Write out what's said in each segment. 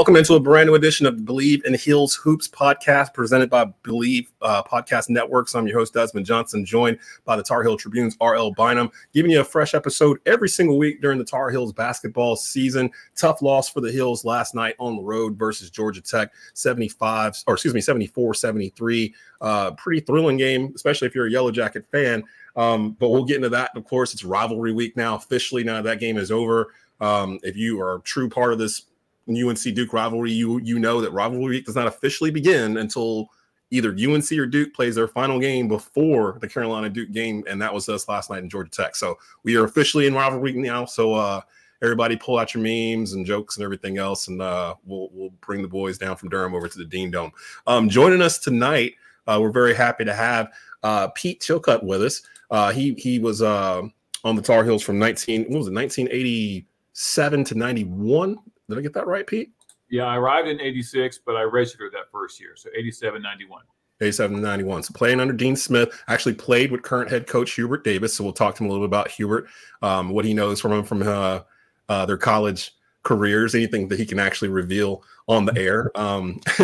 Welcome into a brand new edition of Bleav in Heels Hoops podcast presented by Bleav uh, Podcast Networks. I'm your host, Desmond Johnson, joined by the Tar Heel Tribune's RL Bynum, giving you a fresh episode every single week during the Tar Heels basketball season. Tough loss for the Heels last night on the road versus Georgia Tech, 75, or excuse me, 74 73. Uh, pretty thrilling game, especially if you're a Yellow Jacket fan. Um, but we'll get into that. Of course, it's rivalry week now, officially. Now that game is over. Um, if you are a true part of this UNC Duke rivalry, you you know that rivalry week does not officially begin until either UNC or Duke plays their final game before the Carolina Duke game, and that was us last night in Georgia Tech. So we are officially in rivalry week now. So uh, everybody pull out your memes and jokes and everything else, and uh, we'll we'll bring the boys down from Durham over to the Dean Dome. Um, joining us tonight, uh, we're very happy to have uh, Pete Chilcutt with us. Uh, he he was uh, on the Tar Heels from 19 what was it 1987 to 91 did I get that right, Pete? Yeah, I arrived in 86, but I registered that first year. So 87, 91. 87 91. So playing under Dean Smith, actually played with current head coach Hubert Davis. So we'll talk to him a little bit about Hubert, um, what he knows from him from uh, uh, their college careers, anything that he can actually reveal on the air. Um,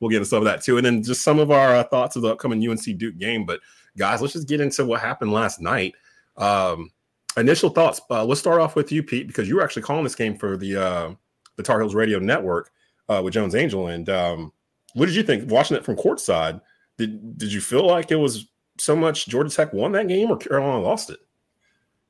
we'll get into some of that too. And then just some of our uh, thoughts of the upcoming UNC Duke game. But guys, let's just get into what happened last night. Um, initial thoughts. Uh, let's start off with you, Pete, because you were actually calling this game for the uh, the Tar Heels Radio Network uh, with Jones Angell. And um, what did you think watching it from courtside? Did did you feel like it was so much Georgia Tech won that game or Carolina lost it?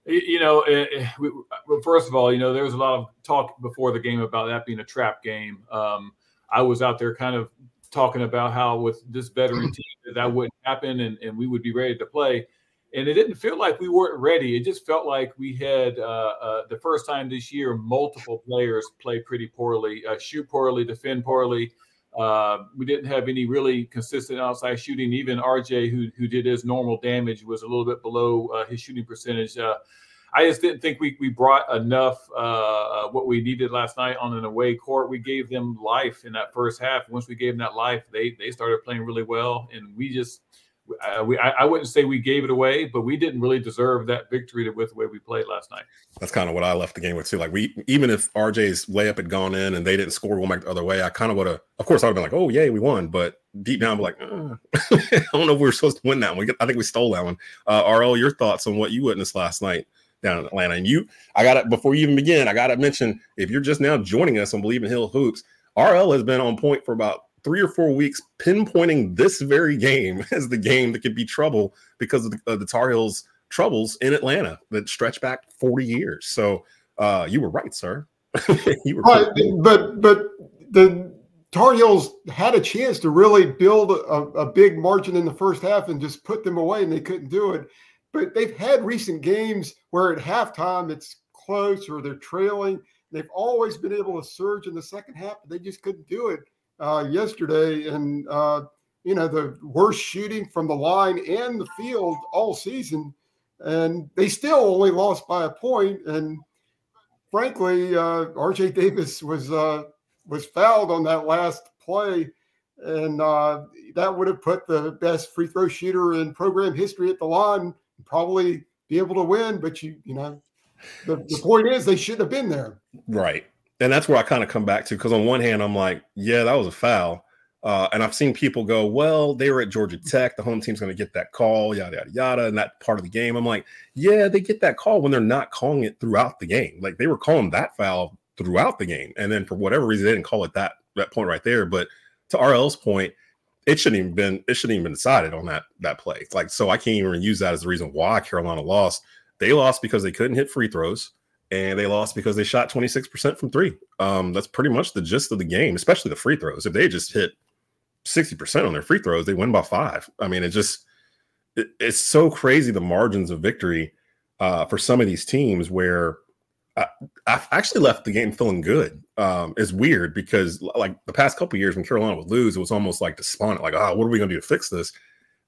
You know, it, it, first of all, you know there was a lot of talk before the game about that being a trap game. Um, I was out there kind of talking about how with this veteran team that, that wouldn't happen and, and we would be ready to play and it didn't feel like we weren't ready. It just felt like we had uh, uh, the first time this year multiple players play pretty poorly, uh, shoot poorly, defend poorly. Uh, we didn't have any really consistent outside shooting. Even RJ, who who did his normal damage, was a little bit below uh, his shooting percentage. Uh, I just didn't think we we brought enough what we needed last night on an away court. We gave them life in that first half. Once we gave them that life, they they started playing really well, and we just we, I, I, wouldn't say we gave it away, but we didn't really deserve that victory with the way we played last night. That's kind of what I left the game with too. Like we, even if RJ's layup had gone in and they didn't score one back the other way, I kind of would have. Of course, I would have been like, "Oh yay, we won!" But deep down, I'm like, uh, I don't know if we were supposed to win that one. I think we stole that one. Uh, RL, your thoughts on what you witnessed last night down in Atlanta? And you, I got it before you even begin. I got to mention if you're just now joining us on Bleav in Heels Hoops, RL has been on point for about three or four weeks pinpointing this very game as the game that could be trouble because of the, of the Tar Heels' troubles in Atlanta that stretch back 40 years. So uh, you were right, sir. you were right, but but the Tar Heels had a chance to really build a, a big margin in the first half and just put them away, and they couldn't do it. But they've had recent games where at halftime it's close or they're trailing. They've always been able to surge in the second half, but they just couldn't do it uh, yesterday, and uh, you know the worst shooting from the line and the field all season, and they still only lost by a point. And frankly, uh, R.J. Davis was uh, was fouled on that last play, and uh, that would have put the best free throw shooter in program history at the line, probably be able to win. But you you know, the, the point is they should have been there. Right and that's where I kind of come back to because on one hand I'm like, yeah, that was a foul, uh, and I've seen people go, well, they were at Georgia Tech, the home team's going to get that call, yada yada yada, and that part of the game. I'm like, yeah, they get that call when they're not calling it throughout the game. Like they were calling that foul throughout the game, and then for whatever reason they didn't call it that that point right there. But to RL's point, it shouldn't even been it shouldn't even been decided on that that play. Like so, I can't even use that as the reason why Carolina lost. They lost because they couldn't hit free throws and they lost because they shot 26% from three. Um, that's pretty much the gist of the game, especially the free throws. If they just hit 60% on their free throws, they win by five. I mean, it just it, it's so crazy the margins of victory uh, for some of these teams where I, I actually left the game feeling good. Um, it's weird because like the past couple years when Carolina would lose, it was almost like despondent, like, oh, what are we gonna do to fix this?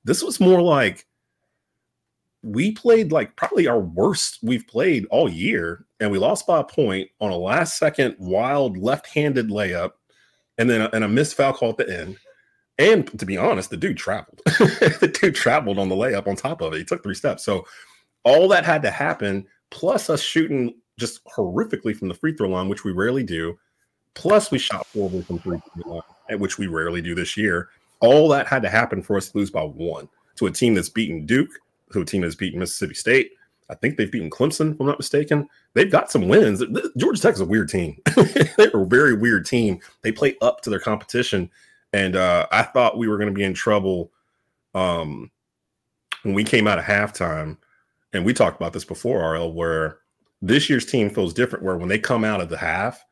This was more like we played like probably our worst we've played all year, and we lost by a point on a last second wild left-handed layup, and then a, and a missed foul call at the end. And to be honest, the dude traveled. the dude traveled on the layup on top of it. He took three steps. So all that had to happen, plus us shooting just horrifically from the free throw line, which we rarely do. Plus, we shot horribly from three throw line, which we rarely do this year. All that had to happen for us to lose by one to a team that's beaten Duke, a team has beaten Mississippi State. I think they've beaten Clemson, if I'm not mistaken. They've got some wins. Georgia Tech is a weird team. They're a very weird team. They play up to their competition. And uh, I thought we were going to be in trouble um, when we came out of halftime. And we talked about this before, RL, where this year's team feels different. Where when they come out of the half,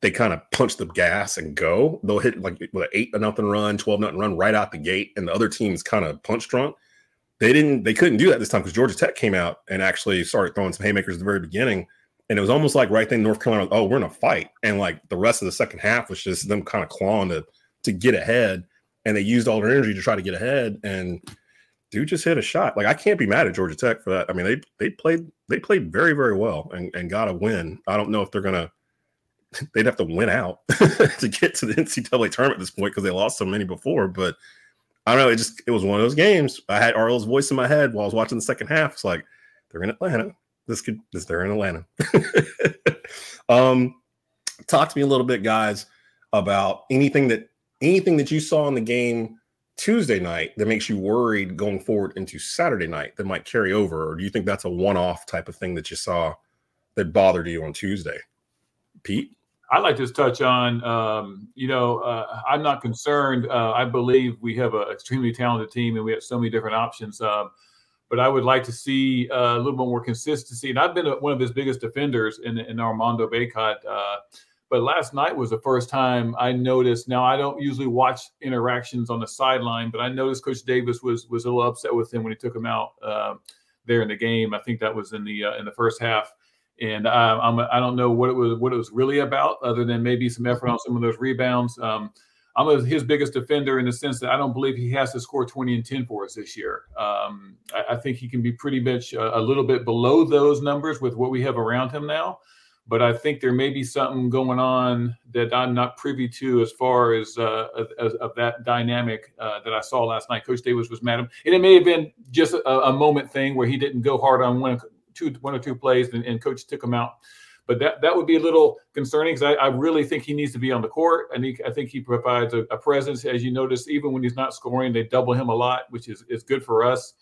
they kind of punch the gas and go. They'll hit like with an eight nothing run, twelve nothing run right out the gate, and the other team's kind of punch drunk. They didn't. They couldn't do that this time because Georgia Tech came out and actually started throwing some haymakers at the very beginning. And it was almost like right then North Carolina, oh, we're in a fight, and like the rest of the second half was just them kind of clawing to to get ahead, and they used all their energy to try to get ahead. And dude just hit a shot. Like I can't be mad at Georgia Tech for that. I mean, they they played they played very very well and, and got a win. I don't know if they're gonna they'd have to win out to get to the NCAA tournament at this point because they lost so many before. But I don't know. It just it was one of those games. I had RL's voice in my head while I was watching the second half. It's like they're in Atlanta. This could this they're in Atlanta. um, talk to me a little bit, guys, about anything that anything that you saw in the game Tuesday night that makes you worried going forward into Saturday night that might carry over? Or do you think that's a one off type of thing that you saw that bothered you on Tuesday? Pete? I'd like to touch on, um, you know, uh, I'm not concerned. Uh, I believe we have an extremely talented team and we have so many different options. Um, but I would like to see uh, a little bit more consistency. And I've been one of his biggest defenders in, in Armando Bacot. Uh, but last night was the first time I noticed. Now I don't usually watch interactions on the sideline, but I noticed Coach Davis was was a little upset with him when he took him out uh, there in the game. I think that was in the uh, in the first half, and uh, I'm I don't know what it was what it was really about, other than maybe some effort on some of those rebounds. Um, I'm his biggest defender in the sense that I don't believe he has to score 20 and 10 for us this year. Um, I, I, think he can be pretty much a, a little bit below those numbers with what we have around him now but I think there may be something going on that I'm not privy to as far as, uh, as of that dynamic uh, that I saw last night. Coach Davis was mad, at him. and it may have been just a, a, moment thing where he didn't go hard on one, two, one or two plays, and, and Coach took him out. But that that would be a little concerning because I, I, really think he needs to be on the court, and I think he provides a, a, presence. As you notice, even when he's not scoring, they double him a lot, which is is good for us.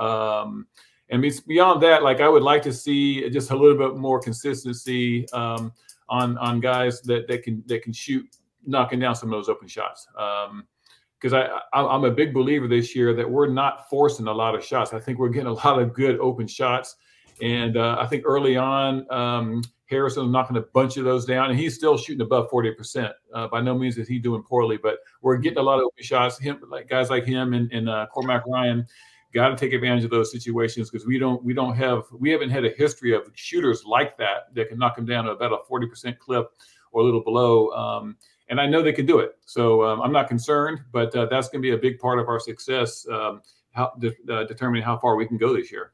Um, and beyond that, like I would like to see just a little bit more consistency um, on on guys that that can that can shoot, knocking down some of those open shots. because um, I, I am a big believer this year that we're not forcing a lot of shots. I think we're getting a lot of good open shots, and uh, I think early on um, Harrison was knocking a bunch of those down, and he's still shooting above 40%. Uh, by no means is he doing poorly, but we're getting a lot of open shots. Him, like guys like him and, and uh, Cormac Ryan, got to take advantage of those situations because we don't we don't have we haven't had a history of shooters like that that can knock them down to about a 40% clip or a little below um, and i know they can do it so um, i'm not concerned but uh, that's going to be a big part of our success um, how de- uh, determining how far we can go this year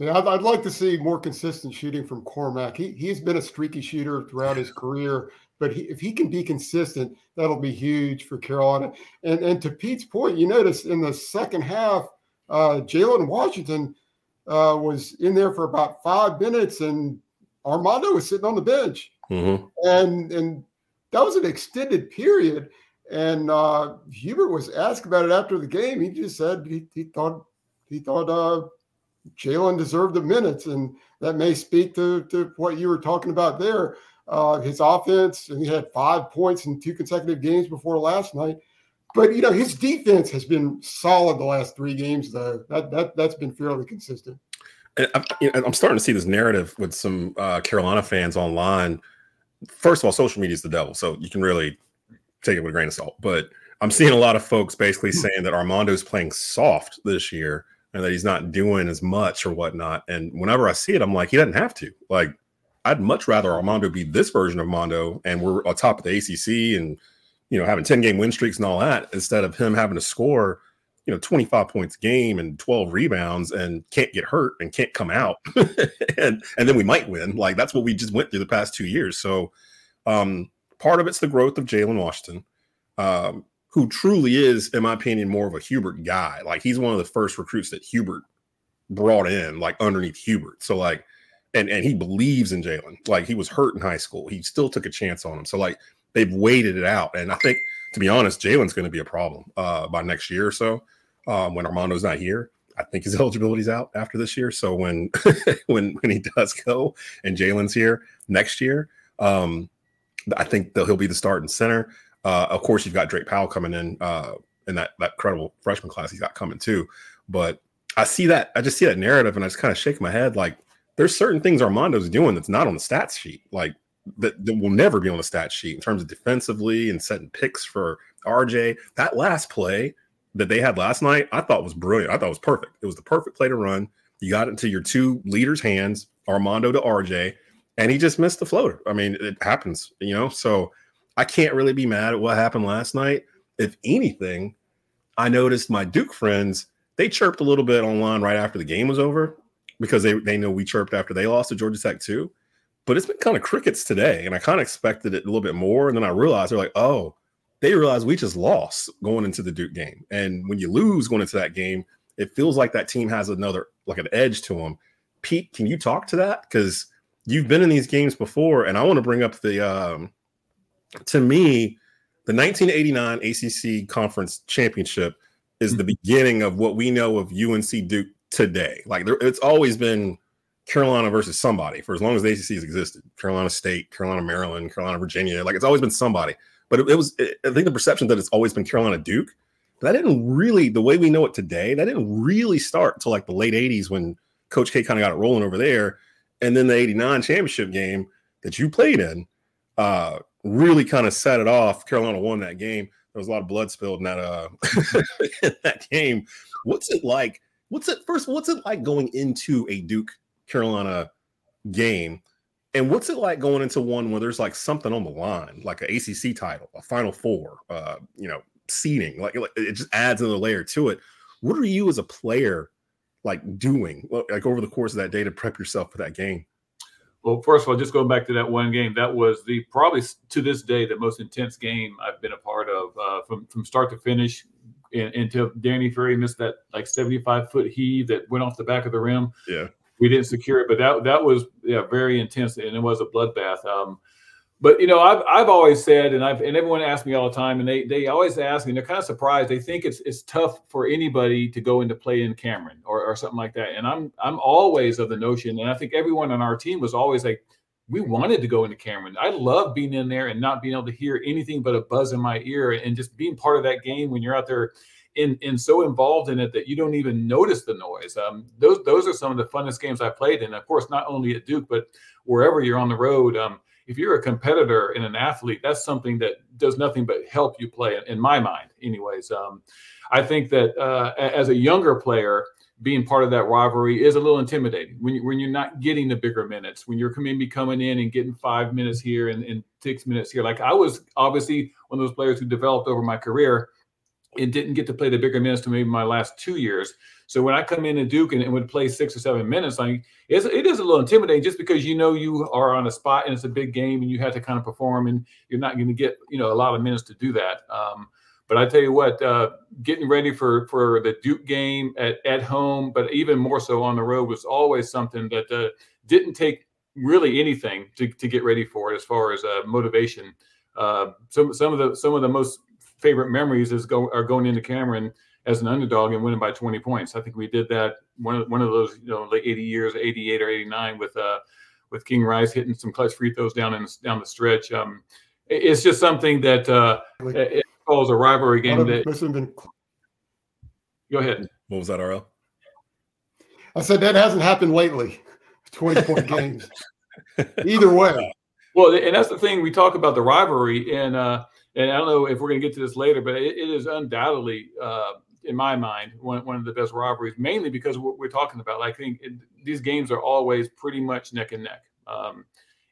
yeah, I'd, I'd, like to see more consistent shooting from Cormac. He, he's been a streaky shooter throughout his career, but he, if he can be consistent, that'll be huge for Carolina. And and to Pete's point, you notice in the second half, uh, Jalen Washington uh, was in there for about five minutes, and Armando was sitting on the bench, mm-hmm. and and that was an extended period. And uh, Hubert was asked about it after the game. He just said he, he thought he thought uh, Jalen deserved the minutes, and that may speak to, to what you were talking about there. Uh, his offense, and he had five points in two consecutive games before last night. But you know, his defense has been solid the last three games, though. That that that's been fairly consistent. I'm, I'm starting to see this narrative with some uh, Carolina fans online. First of all, social media is the devil, so you can really take it with a grain of salt. But I'm seeing a lot of folks basically hmm. saying that Armando's playing soft this year and that he's not doing as much or whatnot. And whenever I see it, I'm like, he doesn't have to. Like, I'd much rather Armando be this version of Mondo, and we're on top of the ACC and you know having 10 game win streaks and all that instead of him having to score you know 25 points a game and 12 rebounds and can't get hurt and can't come out and and then we might win like that's what we just went through the past two years so um part of it's the growth of jalen washington um who truly is in my opinion more of a hubert guy like he's one of the first recruits that hubert brought in like underneath hubert so like and and he believes in jalen like he was hurt in high school he still took a chance on him so like they've waited it out and i think to be honest, Jalen's going to be a problem uh, by next year or so. Um, when Armando's not here, I think his eligibility's out after this year. So when when when he does go and Jalen's here next year, um, I think that he'll be the starting center. Uh, of course, you've got Drake Powell coming in uh, in that that credible freshman class he's got coming too. But I see that I just see that narrative and I just kind of shake my head like there's certain things Armando's doing that's not on the stats sheet. Like that, that will never be on the stat sheet in terms of defensively and setting picks for RJ. That last play that they had last night, I thought was brilliant. I thought it was perfect. It was the perfect play to run. You got into your two leaders' hands, Armando to RJ, and he just missed the floater. I mean, it happens, you know. So I can't really be mad at what happened last night. If anything, I noticed my Duke friends they chirped a little bit online right after the game was over because they they know we chirped after they lost to Georgia Tech too but it's been kind of crickets today. And I kind of expected it a little bit more. And then I realized they're like, oh, they realized we just lost going into the Duke game. And when you lose going into that game, it feels like that team has another, like an edge to them. Pete, can you talk to that? Because you've been in these games before. And I want to bring up the, um, to me, the 1989 ACC Conference Championship is the beginning of what we know of UNC Duke today. Like there, it's always been Carolina versus somebody for as long as the ACC has existed. Carolina State, Carolina, Maryland, Carolina, Virginia. Like it's always been somebody. But it, it was, it, I think, the perception that it's always been Carolina Duke. But that didn't really, the way we know it today, that didn't really start until like the late 80s when Coach K kind of got it rolling over there. And then the 89 championship game that you played in uh, really kind of set it off. Carolina won that game. There was a lot of blood spilled in that uh in that game. What's it like? What's it first? What's it like going into a Duke Carolina game. And what's it like going into one where there's like something on the line, like an ACC title, a Final Four, uh, you know, seating? Like it just adds another layer to it. What are you as a player like doing, like over the course of that day to prep yourself for that game? Well, first of all, just going back to that one game, that was the probably to this day the most intense game I've been a part of uh, from from start to finish. until Danny Ferry missed that like 75 foot heave that went off the back of the rim. Yeah we didn't secure it, but that that was yeah very intense and it was a bloodbath. Um, but you know, I've I've always said, and I've and everyone asks me all the time, and they they always ask me, and they're kind of surprised. They think it's it's tough for anybody to go into play in Cameron or, or something like that. And I'm I'm always of the notion, and I think everyone on our team was always like, we wanted to go into Cameron. I love being in there and not being able to hear anything but a buzz in my ear and just being part of that game when you're out there in, in so involved in it that you don't even notice the noise. Um, those those are some of the funnest games I played and Of course, not only at Duke, but wherever you're on the road. Um, if you're a competitor and an athlete, that's something that does nothing but help you play. In my mind, anyways. Um, I think that uh, as a younger player, being part of that rivalry is a little intimidating when, you, when you're not getting the bigger minutes, when you're maybe coming in and getting five minutes here and, and six minutes here. Like I was obviously one of those players who developed over my career and didn't get to play the bigger minutes to maybe my last two years. So when I come in and Duke and, and would play six or seven minutes, like it's, it is a little intimidating just because you know you are on a spot and it's a big game and you have to kind of perform and you're not going to get you know a lot of minutes to do that. Um, but I tell you what, uh, getting ready for for the Duke game at, at home, but even more so on the road was always something that uh, didn't take really anything to, to get ready for it as far as uh, motivation. Uh, some some of the some of the most favorite memories is go are going into Cameron as an underdog and winning by 20 points. I think we did that one of one of those you know late 80 years, 88 or 89 with uh with King Rice hitting some clutch free throws down in down the stretch. Um, it's just something that uh, it calls a rivalry game. That been... go ahead. What was that, RL? I said that hasn't happened lately. 20 point games. Either way. Well, and that's the thing we talk about the rivalry, and uh, and I don't know if we're going to get to this later, but it, it is undoubtedly, uh, in my mind, one, one of the best rivalries, mainly because what we're talking about. I think it, these games are always pretty much neck and neck. Um,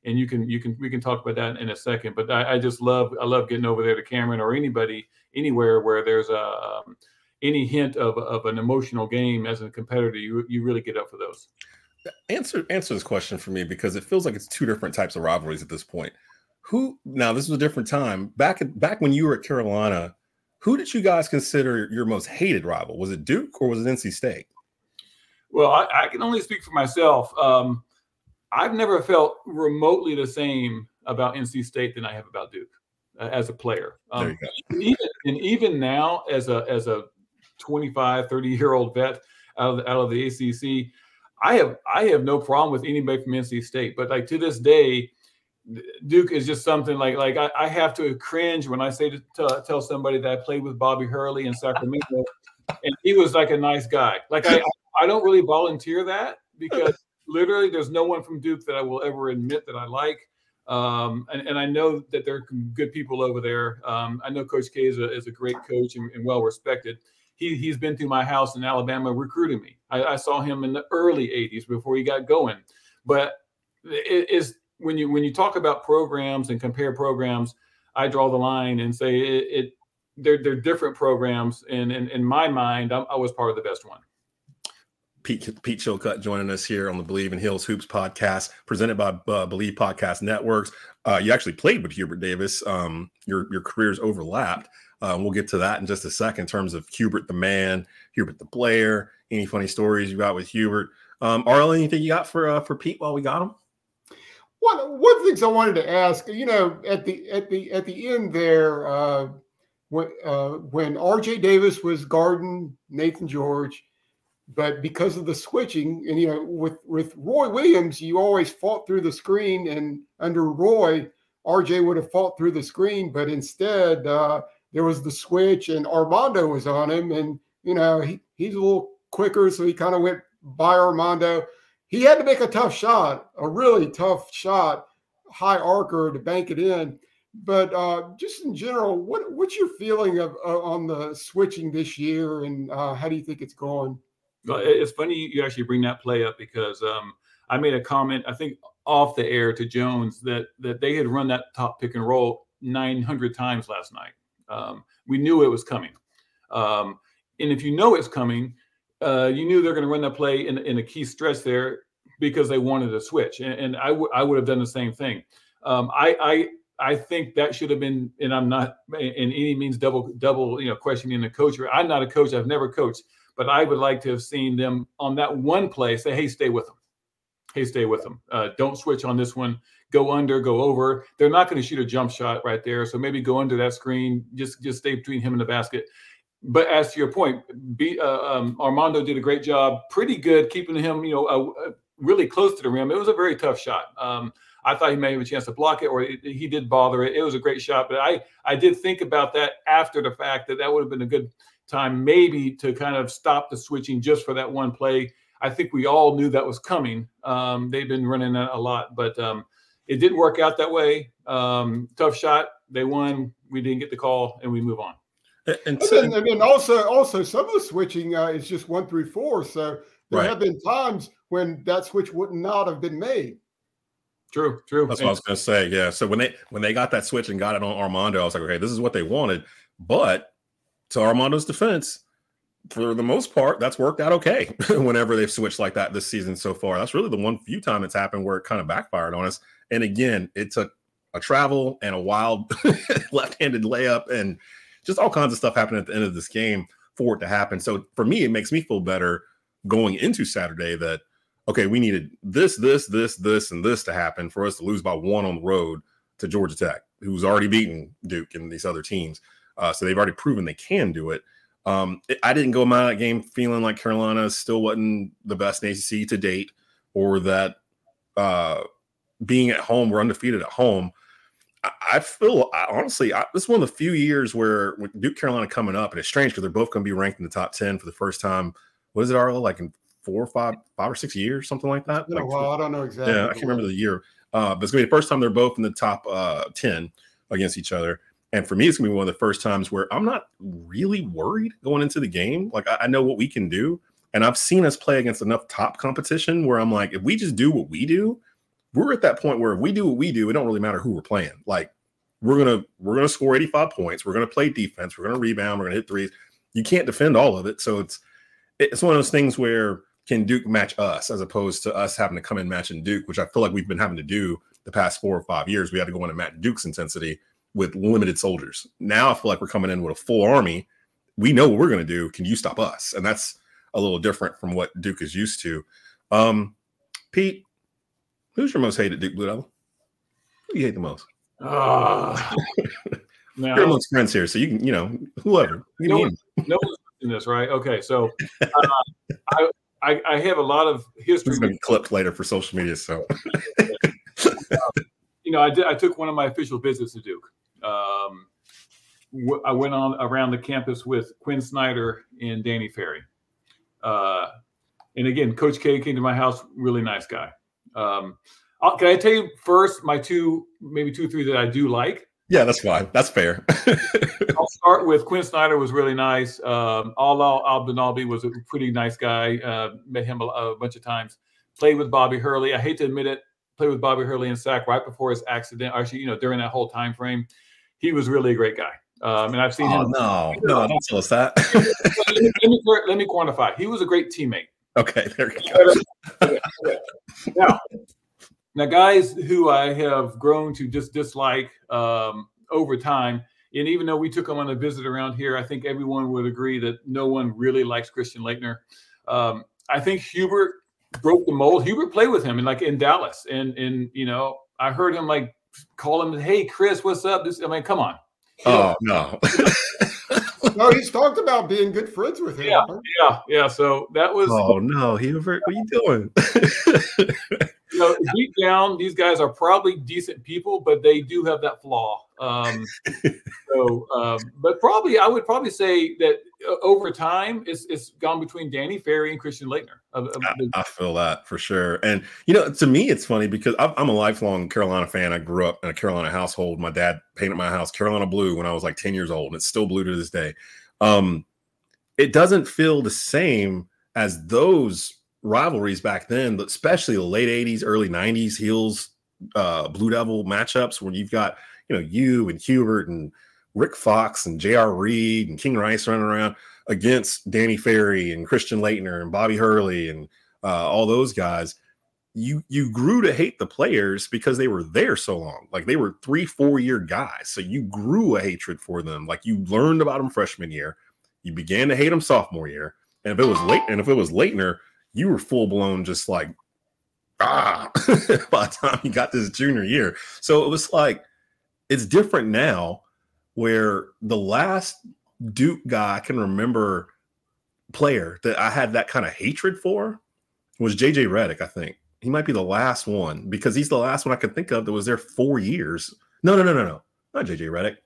and you can you can we can talk about that in a second. But I, I just love I love getting over there to Cameron or anybody anywhere where there's a um, any hint of, of an emotional game as a competitor, you you really get up for those. Answer answer this question for me because it feels like it's two different types of rivalries at this point. Who now this was a different time back back when you were at Carolina. Who did you guys consider your most hated rival? Was it Duke or was it NC State? Well, I, I can only speak for myself. Um, I've never felt remotely the same about NC State than I have about Duke uh, as a player. Um, even, and even now, as a as a 25, 30 year old vet out of, out of the ACC, I have I have no problem with anybody from NC State. But like to this day, Duke is just something like like I, I have to cringe when I say to, to, tell somebody that I played with Bobby Hurley in Sacramento, and he was like a nice guy. Like I I don't really volunteer that because literally there's no one from Duke that I will ever admit that I like. Um, and, and, I know that there are good people over there. Um, I know Coach K is a, is a great coach and, and, well respected. He, he's been through my house in Alabama recruiting me. I, I saw him in the early 80s before he got going. But it is when you when you talk about programs and compare programs, I draw the line and say it, it they're, they're different programs. And, in my mind, I, I was part of the best one. Pete, Pete Chilcutt joining us here on the Bleav in Heels Hoops podcast, presented by uh, Bleav Podcast Networks. Uh, you actually played with Hubert Davis. Um, your your careers overlapped. Uh, we'll get to that in just a second in terms of Hubert the man, Hubert the player. Any funny stories you got with Hubert? Um, RL, anything you got for uh, for Pete while we got him? One one things I wanted to ask, you know, at the at the at the end there, uh, when uh, when R.J. Davis was guarding Naithan George but because of the switching, and you know, with with Roy Williams, you always fought through the screen, and under Roy, RJ would have fought through the screen, but instead uh, there was the switch, and Armando was on him, and you know he, he's a little quicker, so he kind of went by Armando. He had to make a tough shot, a really tough shot, high arcer to bank it in. But uh, just in general, what what's your feeling of uh, on the switching this year, and uh, how do you think it's going? Well, It's funny you actually bring that play up because um, I made a comment, I think off the air to Jones that that they had run that top pick and roll 900 times last night. Um, we knew it was coming. Um, and if you know it's coming, uh, you knew they're going to run that play in, in a key stretch there because they wanted to switch. And, and I, w- I would have done the same thing. Um, I, I I think that should have been, and I'm not in any means double double you know questioning the coach. I'm not a coach. I've never coached, but I would like to have seen them on that one play say, hey, stay with them. Hey, stay with them. Uh, don't switch on this one. Go under, go over. They're not going to shoot a jump shot right there. So maybe go under that screen. Just just stay between him and the basket. But as to your point, be, uh, um, Armando did a great job, pretty good keeping him, you know, uh, really close to the rim. It was a very tough shot. Um, I thought he may have a chance to block it, or it, he did bother it. It was a great shot, but I I did think about that after the fact that that would have been a good time maybe to kind of stop the switching just for that one play. I think we all knew that was coming. Um, they've been running a lot, but um, it didn't work out that way. Um, tough shot. They won. We didn't get the call, and we move on. And, so, and, then, and then, also, also some of the switching uh, is just one through four. So there right. have been times when that switch would not have been made. True, true. That's what I was going to say. Yeah. So when they when they got that switch and got it on Armando, I was like, okay, this is what they wanted. But to Armando's defense, for the most part, that's worked out okay whenever they've switched like that this season so far. That's really the one few time it's happened where it kind of backfired on us. And again, it took a travel and a wild left-handed layup and just all kinds of stuff happened at the end of this game for it to happen. So for me, it makes me feel better going into Saturday that okay, we needed this, this, this, this, and this to happen for us to lose by one on the road to Georgia Tech, who's already beaten Duke and these other teams. Uh, so they've already proven they can do it. Um, it, I didn't go my that game feeling like Carolina still wasn't the best in ACC to date, or that uh, being at home, we're undefeated at home. I, I feel I, honestly, I, this is one of the few years where Duke Carolina coming up, and it's strange because they're both going to be ranked in the top ten for the first time. What is it, Arlo? Like in four or five, five or six years, something like that. Like, well, I don't know exactly. Yeah, I can't remember the year, uh, but it's going to be the first time they're both in the top uh, ten against each other. And for me, it's gonna be one of the first times where I'm not really worried going into the game. Like I, I know what we can do, and I've seen us play against enough top competition where I'm like, if we just do what we do, we're at that point where if we do what we do, it don't really matter who we're playing. Like we're gonna we're gonna score 85 points. We're gonna play defense. We're gonna rebound. We're gonna hit threes. You can't defend all of it. So it's it's one of those things where can Duke match us as opposed to us having to come in matching Duke, which I feel like we've been having to do the past four or five years. We had to go in and match Duke's intensity with limited soldiers. Now I feel like we're coming in with a full army. We know what we're going to do. Can you stop us? And that's a little different from what Duke is used to. Um, Pete, who's your most hated Duke Blue Devil? Who you hate the most? Uh, now, You're amongst friends here, so you can, you know, whoever. You no, one, no one's in this, right? Okay, so uh, I, I, I have a lot of history. It's been clipped later for social media, so. you know, I did. I took one of my official visits to Duke. Um, w- I went on around the campus with Quin Snyder and Danny Ferry. Uh, and again, Coach K came to my house. Really nice guy. Um, can I tell you first my two, maybe two, three that I do like? Yeah, that's fine. That's fair. I'll start with Quin Snyder was really nice. Um, Alaa Abdelnaby was a pretty nice guy. Uh, met him a, a, bunch of times. Played with Bobby Hurley. I hate to admit it. Played with Bobby Hurley in SAC right before his accident. Actually, you know, during that whole time frame, he was really a great guy. Um, and I've seen oh, him. No, no, don't tell us that. let, me, let, me, let, me, quantify. He was a great teammate. Okay, there we go. okay, okay. Now, now, guys who I have grown to just dislike um, over time, and even though we took him on a visit around here, I think everyone would agree that no one really likes Christian Laettner. Um, I think Hubert broke the mold. Hubert played with him and like in Dallas, and and you know I heard him like call him, "Hey, Chris, what's up?" This, I mean, come on. Oh no. no, he's talked about being good friends with him. Yeah, yeah, yeah. So that was. Oh no, Hubert, what are you doing? you know, deep down, these guys are probably decent people, but they do have that flaw. Um, so, um, but probably, I would probably say that uh, over time, it's it's gone between Danny Ferry and Christian Laettner. I, I, feel that for sure. And you know, to me, it's funny because I'm a lifelong Carolina fan. I grew up in a Carolina household. My dad painted my house Carolina blue when I was like 10 years old, and it's still blue to this day. Um, it doesn't feel the same as those rivalries back then, especially the late 80s, early 90s heels uh Blue Devil matchups where you've got, you know, you and Hubert and Rick Fox and J.R. Reid and King Rice running around against Danny Ferry and Christian Laettner and Bobby Hurley and uh, all those guys. You you grew to hate the players because they were there so long. Like they were three, four year guys. So you grew a hatred for them. Like you learned about them freshman year. You began to hate them sophomore year. And if it was late, and if it was Laettner, you were full blown just like ah by the time you got this junior year. So it was like it's different now where the last Duke guy I can remember player that I had that kind of hatred for was JJ Redick, I think. He might be the last one because he's the last one I could think of that was there four years. No, no, no, no, no. Not JJ Redick.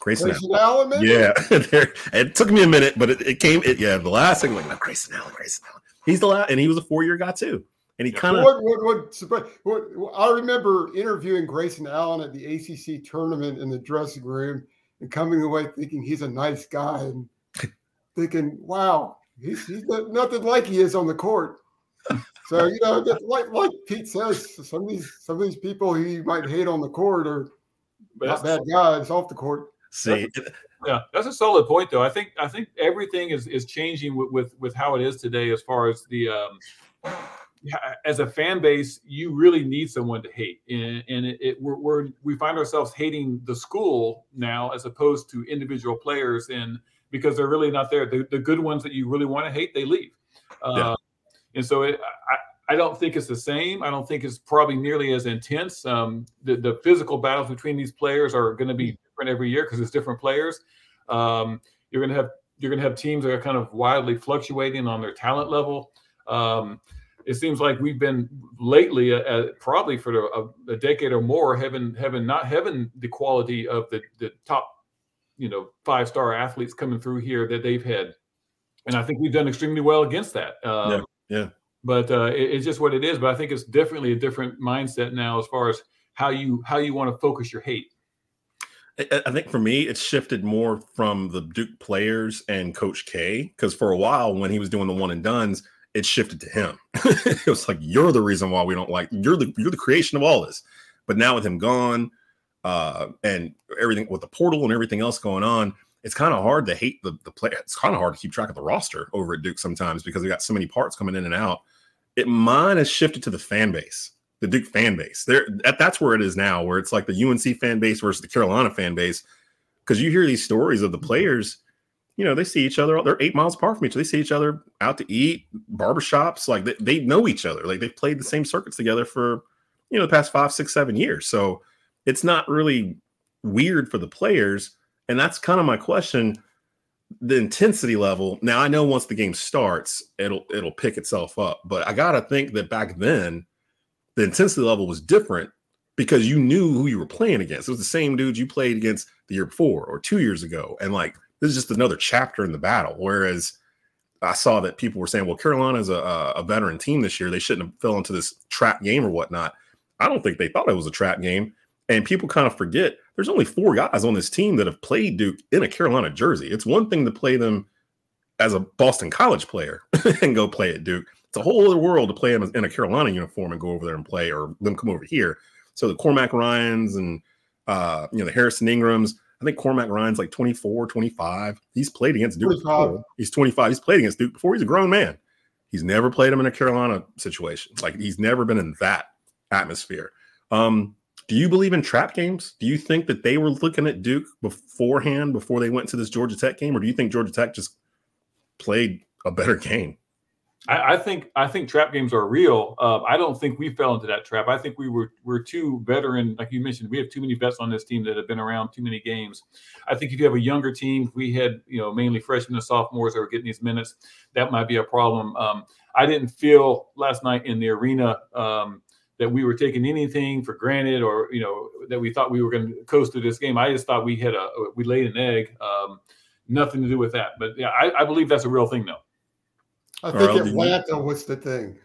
Grayson, Grayson Allen. Allen yeah, it took me a minute, but it, it came. It, yeah, the last thing like no, Grayson Allen, Grayson Allen. He's the last, and he was a four year guy too. And he kind of what, what, what, what, I remember interviewing Grayson Allen at the ACC tournament in the dressing room and coming away thinking he's a nice guy and thinking, wow, he's, he's nothing like he is on the court. So you know, like like Pete says, some of these some of these people he might hate on the court are not bad guys off the court. See, yeah, that's a solid point, though. I think I think everything is is changing with with, with how it is today, as far as the um, as a fan base, you really need someone to hate, and, and it, it we're, we're, we find ourselves hating the school now as opposed to individual players, and because they're really not there. The, the good ones that you really want to hate, they leave, uh, yeah. and so it, I, I don't think it's the same. I don't think it's probably nearly as intense. Um, the, the physical battles between these players are going to be different every year because it's different players. Um, you're going to have you're going to have teams that are kind of wildly fluctuating on their talent level. Um, it seems like we've been lately, uh, uh, probably for a, a, decade or more, having having not having the quality of the the top, you know, five star athletes coming through here that they've had, and I think we've done extremely well against that. Um, yeah, yeah. But uh, it, it's just what it is. But I think it's definitely a different mindset now as far as how you how you want to focus your hate. I think for me, it's shifted more from the Duke players and Coach K. Because for a while, when he was doing the one and dones, it shifted to him. it was like you're the reason why we don't like you're the you're the creation of all this. But now with him gone, uh, and everything with the portal and everything else going on, it's kind of hard to hate the the play. It's kind of hard to keep track of the roster over at Duke sometimes because we got so many parts coming in and out. It mine has shifted to the fan base, the Duke fan base. There, that, that's where it is now, where it's like the UNC fan base versus the Carolina fan base. Because you hear these stories of the players, you know, they see each other. They're eight miles apart from each other. They see each other out to eat, barbershops. Like they, they know each other. Like they've played the same circuits together for, you know, the past five, six, seven years. So it's not really weird for the players and that's kind of my question. The intensity level. Now I know once the game starts, it'll it'll pick itself up. But I gotta think that back then, the intensity level was different because you knew who you were playing against. It was the same dudes you played against the year before or two years ago. And like this is just another chapter in the battle. Whereas I saw that people were saying, well, Carolina is a, a veteran team this year. They shouldn't have fell into this trap game or whatnot. I don't think they thought it was a trap game. And people kind of forget there's only four guys on this team that have played Duke in a Carolina jersey. It's one thing to play them as a Boston College player and go play at Duke. It's a whole other world to play in a Carolina uniform and go over there and play, or them come over here. So the Cormac Ryan's and uh, you know the Harrison Ingrams. I think Cormac Ryan's like 24, 25. He's played against Duke. 25. He's 25. He's played against Duke before. He's a grown man. He's never played him in a Carolina situation. Like he's never been in that atmosphere. Um, do you believe in trap games? Do you think that they were looking at Duke beforehand before they went to this Georgia Tech game, or do you think Georgia Tech just played a better game? I, I think I think trap games are real. Uh, I don't think we fell into that trap. I think we were we're too veteran, like you mentioned. We have too many vets on this team that have been around too many games. I think if you have a younger team, we had you know mainly freshmen and sophomores that were getting these minutes. That might be a problem. Um, I didn't feel last night in the arena. Um, that we were taking anything for granted or you know that we thought we were going to coast through this game. I just thought we had a we laid an egg. Um, nothing to do with that, but yeah, I, I believe that's a real thing though. I think Atlanta was the thing.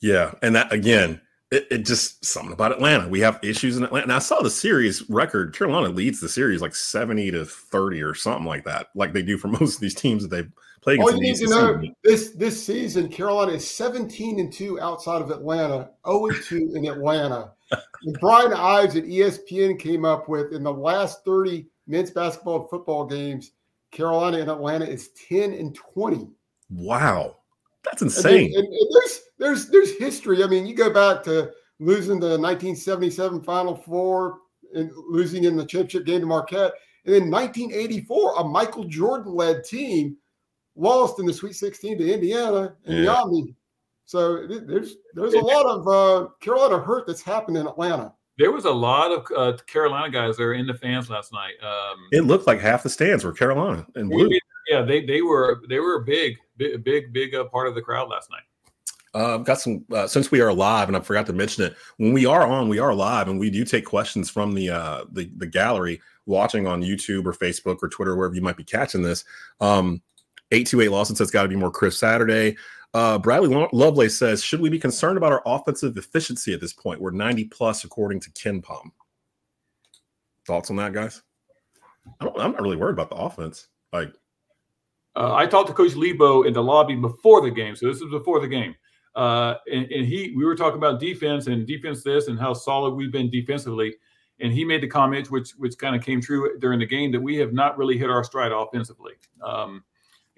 Yeah, and that again, it, it, just something about Atlanta. We have issues in Atlanta. And I saw the series record. Carolina leads the series like 70 to 30 or something like that, like they do for most of these teams that they play against. Oh, All you need to know this this season, Carolina is 17 and 2 outside of Atlanta, 0 and 2 in Atlanta. and Brian Ives at ESPN came up with in the last 30 men's basketball and football games, Carolina and Atlanta is 10 and 20. Wow. That's insane. And, and, and there's there's there's history. I mean, you go back to losing the 1977 Final Four and losing in the championship game to Marquette, and then 1984, a Michael Jordan led team lost in the Sweet 16 to Indiana and yeah. the Omni. So there's there's a lot of uh, Carolina hurt that's happened in Atlanta. There was a lot of uh, Carolina guys that were in the fans last night. Um, it looked like half the stands were Carolina and blue. Yeah, they they were they were big big big big uh, part of the crowd last night. Uh, got some uh, since we are live, and I forgot to mention it. When we are on, we are live, and we do take questions from the uh, the the gallery watching on YouTube or Facebook or Twitter, wherever you might be catching this. Um, eight two eight Lawson says got to be more crisp Saturday. Uh, Bradley Lovelace says, should we be concerned about our offensive efficiency at this point? We're 90 plus according to KenPom. Thoughts on that, guys? I am not really worried about the offense. Like, uh, I talked to Coach Lebo in the lobby before the game, so this is before the game. Uh, and, and, he, we were talking about defense and defense this and how solid we've been defensively. And he made the comment, which which kind of came true during the game, that we have not really hit our stride offensively, um,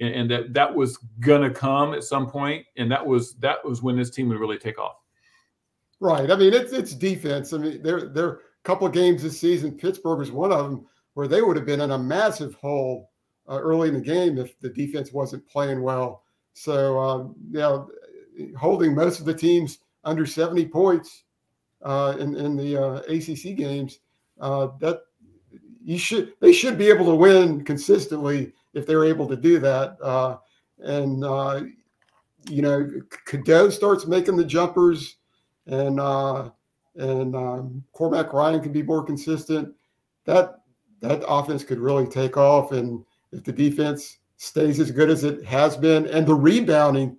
and, and, that that was gonna come at some point, and that was that was when this team would really take off. Right. I mean, it's it's defense. I mean, there there are a couple games this season. Pittsburgh was one of them where they would have been in a massive hole uh, early in the game if the defense wasn't playing well. So, um, you know, holding most of the teams under 70 points uh, in, in the uh, ACC games, uh, that you should they should be able to win consistently if they're able to do that. Uh, and uh, you know, Cadeau starts making the jumpers, and and um, Cormac Ryan can be more consistent. That that offense could really take off, and if the defense stays as good as it has been, and the rebounding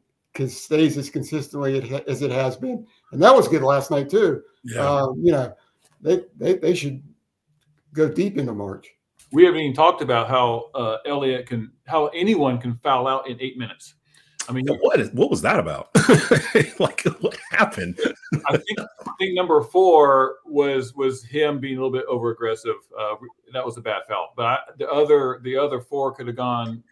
stays as consistently as it has been, and that was good last night too. Yeah. Um, you know, they, they they should go deep into March. We haven't even talked about how uh, Elliot can, how anyone can foul out in eight minutes. I mean, what is what was that about? like, what happened? I think I think number four was was him being a little bit over aggressive. Uh, that was a bad foul. But I, the other the other four could have gone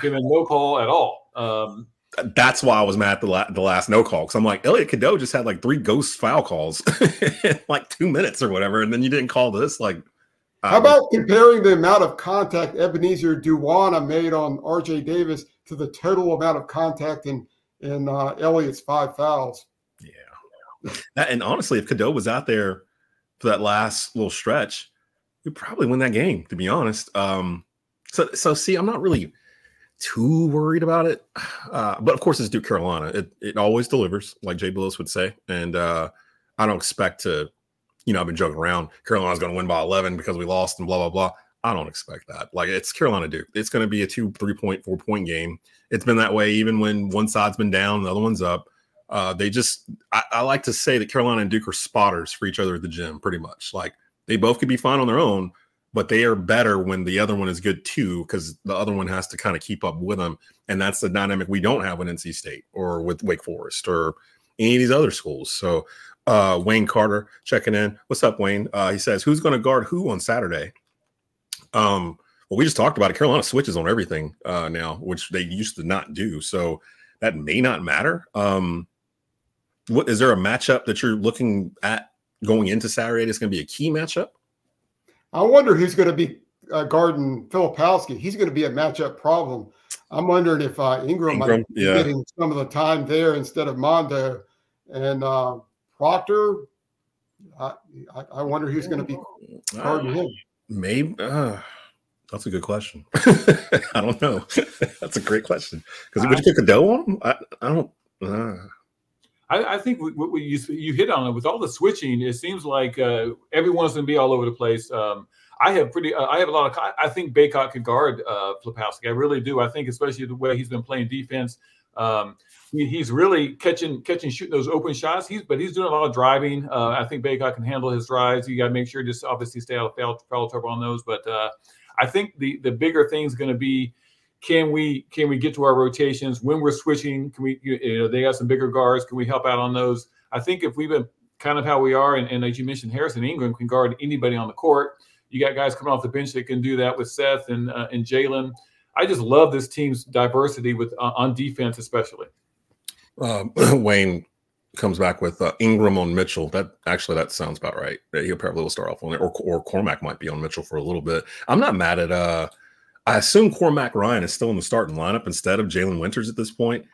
given no call at all. Um, That's why I was mad at the, la- the last no call because I'm like Elliot Cadeau just had like three ghost foul calls in like two minutes or whatever, and then you didn't call this. Like, How about comparing the amount of contact Ebenezer Dowuona made on RJ Davis to the total amount of contact in in uh, Elliot's five fouls? Yeah. That- and honestly, if Cadeau was out there for that last little stretch, we'd probably win that game, to be honest. Um, so so see, I'm not really too worried about it. Uh, but of course, it's Duke Carolina. It it always delivers, like Jay Bilas would say. And uh, I don't expect to, you know, I've been joking around. Carolina's going to win by 11 because we lost and blah blah blah. I don't expect that. Like it's Carolina Duke. It's going to be a two, three point, four point game. It's been that way even when one side's been down, the other one's up. Uh, they just, I, I like to say that Carolina and Duke are spotters for each other at the gym, pretty much. Like they both could be fine on their own, but they are better when the other one is good too, because the other one has to kind of keep up with them. And that's the dynamic we don't have with NC State or with Wake Forest or any of these other schools. So, uh, Wayne Carter checking in. What's up, Wayne? Uh, he says, Who's going to guard who on Saturday? Um, well, we just talked about it. Carolina switches on everything uh, now, which they used to not do. So that may not matter. Um, what is there a matchup that you're looking at going into Saturday that's going to be a key matchup? I wonder who's going to be uh, guarding Filipowski. He's going to be a matchup problem. I'm wondering if uh, Ingram, might Ingram, be yeah. getting some of the time there instead of Mondo and uh, Proctor. I, I, I wonder who's going to be guarding him. Maybe uh, that's a good question. I don't know. that's a great question because would you pick a dough on him? I, I don't. Uh, I, I think what what you you hit on it with all the switching. It seems like uh, everyone's going to be all over the place. Um, I have pretty. Uh, I have a lot of. I- I think Bacot could guard uh, Filipowski. I really do. I think especially the way he's been playing defense. Um, he, he's really catching catching shooting those open shots. He's but he's doing a lot of driving. Uh, I think Bacot can handle his drives. You got to make sure just obviously stay out of foul, foul trouble on those. But uh, I think the the bigger thing is going to be can we can we get to our rotations when we're switching? Can we you you know they got some bigger guards? Can we help out on those? I think if we've been kind of how we are, and, and as you mentioned, Harrison Ingram can guard anybody on the court. You got guys coming off the bench that can do that with Seth and uh, and Jalen. I just love this team's diversity with uh, on defense, especially. um, Wayne comes back with uh, Ingram on Mitchell. That actually that sounds about right. He'll probably will start off on it, or or Cormac might be on Mitchell for a little bit. I'm not mad at. uh I assume Cormac Ryan is still in the starting lineup instead of Jae'Lyn Withers at this point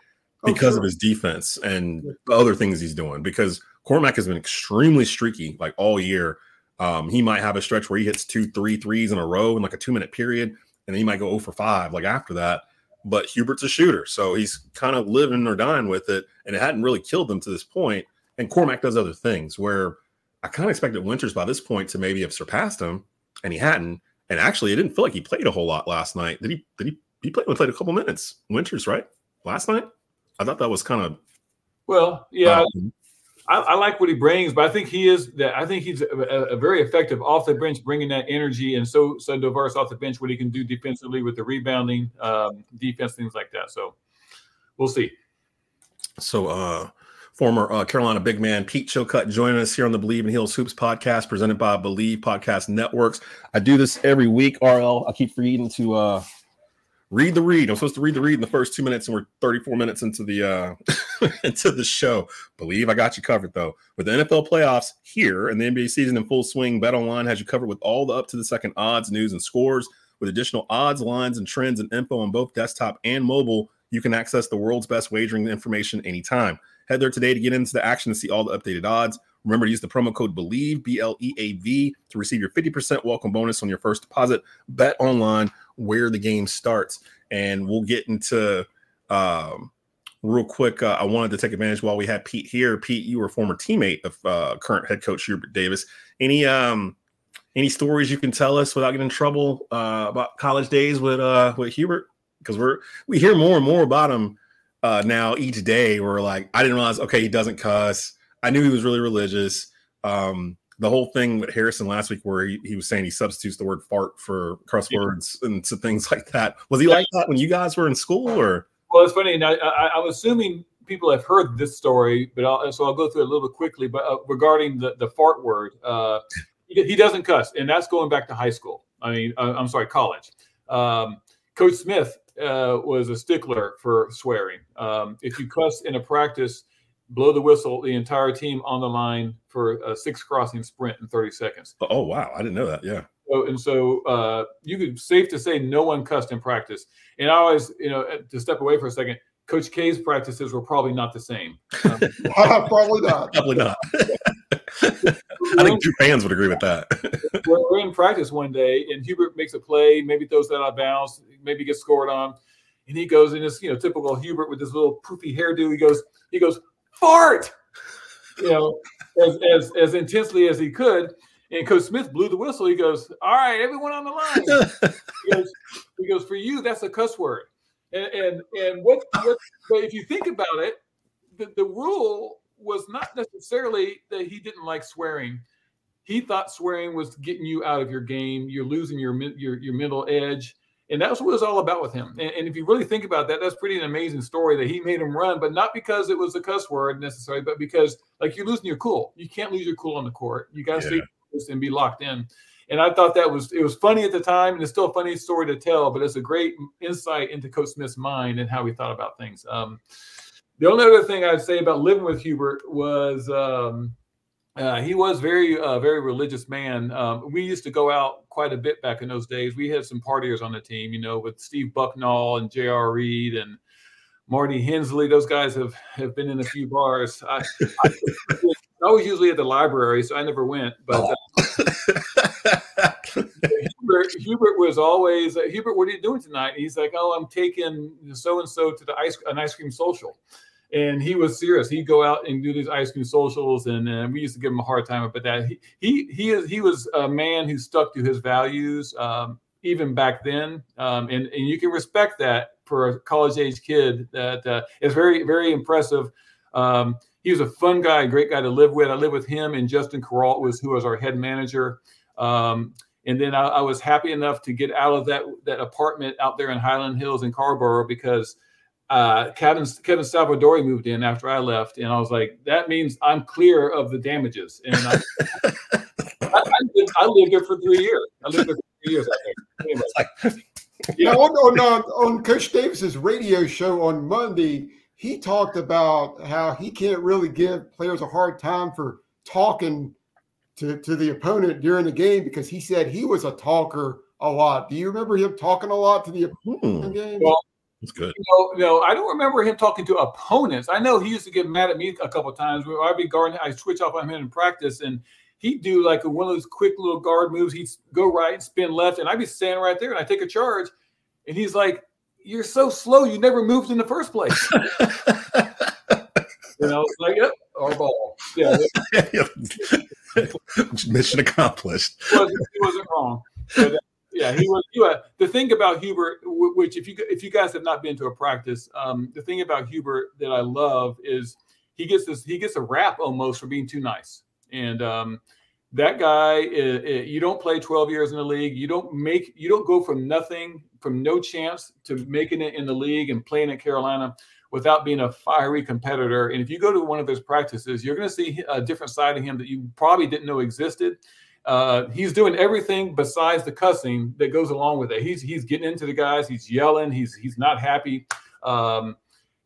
Oh, because sure. of his defense and the other things he's doing. Because Cormac has been extremely streaky like all year. Um, he might have a stretch where he hits two, three threes in a row in like a two minute period, and he might go 0 for 5 like after that. But Hubert's a shooter, so he's kind of living or dying with it, and it hadn't really killed them to this point. And Cormac does other things where I kind of expected Withers by this point to maybe have surpassed him, and he hadn't. And actually, it didn't feel like he played a whole lot last night. Did he? Did he? He played. He played a couple minutes. Withers, right? Last night, I thought that was kind of Well, yeah, um, I, I like what he brings, but I think he is that. I think he's a, a very effective off the bench, bringing that energy and so so diverse off the bench. What he can do defensively with the rebounding, um, defense, things like that. So we'll see. So, uh, former uh, Carolina big man Pete Chilcutt joining us here on the Bleav in Heels Hoops podcast presented by Bleav Podcast Networks. I do this every week, RL. I keep forgetting to uh, read the read. I'm supposed to read the read in the first two minutes, and we're 34 minutes into the into the show. Believe I got you covered though. With the NFL playoffs here and the NBA season in full swing, Bet Online has you covered with all the up to the second odds, news, and scores. With additional odds, lines, and trends and info on both desktop and mobile, you can access the world's best wagering information anytime. Head there today to get into the action and see all the updated odds. Remember to use the promo code BLEAV, B L E A V, to receive your 50% welcome bonus on your first deposit. Bet online where the game starts. And we'll get into um, real quick. Uh, I wanted to take advantage while we had Pete here. Pete, you were a former teammate of uh, current head coach Hubert Davis. Any um, any stories you can tell us without getting in trouble uh, about college days with uh, with Hubert? Because we're we hear more and more about him uh, now each day. We're like, I didn't realize. Okay, he doesn't cuss. I knew he was really religious. Um, the whole thing with Harrison last week, where he, he was saying he substitutes the word fart for cuss Yeah. words and some things like that. Was he like that when you guys were in school, or Well, it's funny. Now, I, am assuming people have heard this story, but I'll, so I'll go through it a little bit quickly. But uh, regarding the, the fart word, uh, he, he, doesn't cuss, and that's going back to high school. I mean, uh, I'm sorry, college. Um, Coach Smith uh, was a stickler for swearing. Um, if you cuss in a practice, blow the whistle, the entire team on the line for a six crossing sprint in 30 seconds. Oh, wow. I didn't know that. Yeah. So, and so uh, you could safe to say no one cussed in practice. And I always, you know, to step away for a second, Coach K's practices were probably not the same. Um, probably not. Probably not. I think two fans would agree with that. we're, we're, in practice one day, and Hubert makes a play, maybe throws that out of bounds, maybe gets scored on, and he goes in this, you know, typical Hubert with this little poofy hairdo. He goes, he goes, fart, you know, as as, as intensely as he could. And Coach Smith blew the whistle. He goes, "All right, everyone on the line." he goes, "He goes for you. That's a cuss word." And and and what, what but if you think about it, the, the rule was not necessarily that he didn't like swearing. He thought swearing was getting you out of your game. You're losing your your your mental edge. And that's what it was all about with him. And, and, if you really think about that, that's pretty an amazing story that he made him run, but not because it was a cuss word necessarily, but because like you're losing your cool. You can't lose your cool on the court. You got to yeah. stay and be locked in. And I thought that was it was funny at the time, and it's still a funny story to tell, but it's a great insight into Coach Smith's mind and how he thought about things. Um, the only other thing I'd say about living with Hubert was um, uh, he was very uh, very religious man. Um, we used to go out quite a bit back in those days. We had some partiers on the team, you know, with Steve Bucknall and J.R. Reid and Marty Hensley. Those guys have have been in a few bars. I, I, I was usually at the library, so I never went. But uh, Hubert, Hubert, was always uh, Hubert. What are you doing tonight? And he's like, oh, I'm taking so and so to the ice an ice cream social. And he was serious. He'd go out and do these ice cream socials, and uh, we used to give him a hard time about that. He he he is he was a man who stuck to his values um, even back then, um, and and you can respect that for a college age kid. That uh, is very very impressive. Um, he was a fun guy, a great guy to live with. I lived with him and Justin Carrault was who was our head manager. Um, and then I, I, was happy enough to get out of that that apartment out there in Highland Hills in Carrboro because uh, Kevin Kevin Salvadori moved in after I left, and I was like, that means I'm clear of the damages. And I, I, I, lived, I, lived, there for three years. I lived there for three years out there. Anyway. yeah, on on, uh, on Coach Davis's radio show on Monday, he talked about how he can't really give players a hard time for talking to, to the opponent during the game because he said he was a talker a lot. Do you remember him talking a lot to the opponent hmm. game? Well, that's good. You know, you know, I don't remember him talking to opponents. I know he used to get mad at me a couple times. Where I'd be guarding, I switch off on him in practice, and he'd do like one of those quick little guard moves. He'd go right, and spin left, and I'd be standing right there, and I take a charge, and he's like, "You're so slow. You never moved in the first place." you know, like yep, our ball. Yeah. Mission accomplished. He wasn't, he wasn't wrong. But, uh, yeah, he was. You, uh, the thing about Hubert, which if you if you guys have not been to a practice, um, the thing about Hubert that I love is he gets this he gets a rap almost for being too nice, and um, that guy is, is, you don't play 12 years in the league you don't make you don't go from nothing from no chance to making it in the league and playing at carolina without being a fiery competitor. And if you go to one of his practices, you're going to see a different side of him that you probably didn't know existed. Uh, he's doing everything besides the cussing that goes along with it. He's he's getting into the guys. He's yelling. He's he's not happy. Um,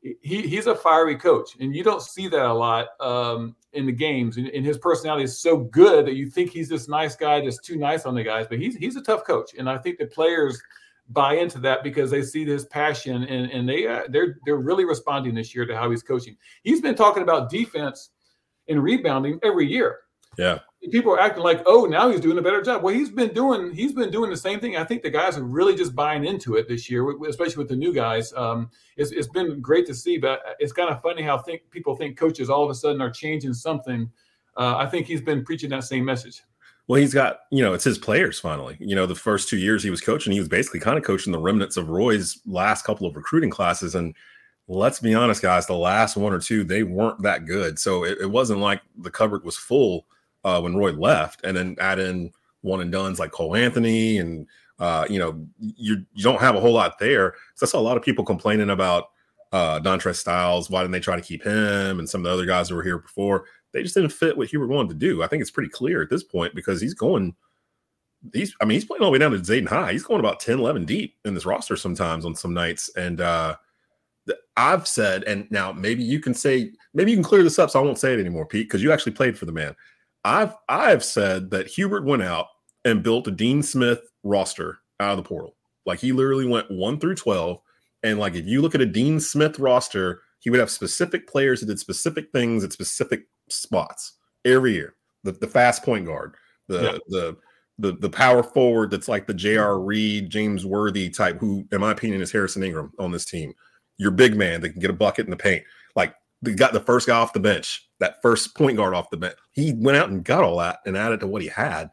he, he's a fiery coach, and you don't see that a lot um, in the games. And, and, his personality is so good that you think he's this nice guy, just too nice on the guys. But he's he's a tough coach, and I think the players buy into that because they see this passion and, and they uh, they're they're really responding this year to how he's coaching. He's been talking about defense and rebounding every year. Yeah. People are acting like, oh, now he's doing a better job. Well, he's been doing he's been doing the same thing. I think the guys are really just buying into it this year, especially with the new guys. Um, it's, it's been great to see, but it's kind of funny how think people think coaches all of a sudden are changing something. Uh, I think he's been preaching that same message. Well, he's got, you know, it's his players finally. You know, the first two years he was coaching, he was basically kind of coaching the remnants of Roy's last couple of recruiting classes. And let's be honest, guys, the last one or two, they weren't that good. So it, it wasn't like the cupboard was full uh, when Roy left. And then add in one and done's like Cole Anthony and, uh, you know, you, you don't have a whole lot there. So I saw a lot of people complaining about uh, Dontrez Styles. Why didn't they try to keep him and some of the other guys that were here before? They just didn't fit what Hubert wanted to do. I think it's pretty clear at this point because he's going. He's, I mean, he's playing all the way down to Zayden High. He's going about 10, 11 deep in this roster sometimes on some nights. And uh, I've said, and now maybe you can say, maybe you can clear this up so I won't say it anymore, Pete, because you actually played for the man. I've I've said that Hubert went out and built a Dean Smith roster out of the portal. Like he literally went one through 12 and like if you look at a Dean Smith roster, he would have specific players that did specific things at specific spots every year. The, the fast point guard, the yeah. the the the power forward that's like the J.R. Reid, James Worthy type, who, in my opinion, is Harrison Ingram on this team. Your big man that can get a bucket in the paint. Got the first guy off the bench, that first point guard off the bench. He went out and got all that and added to what he had.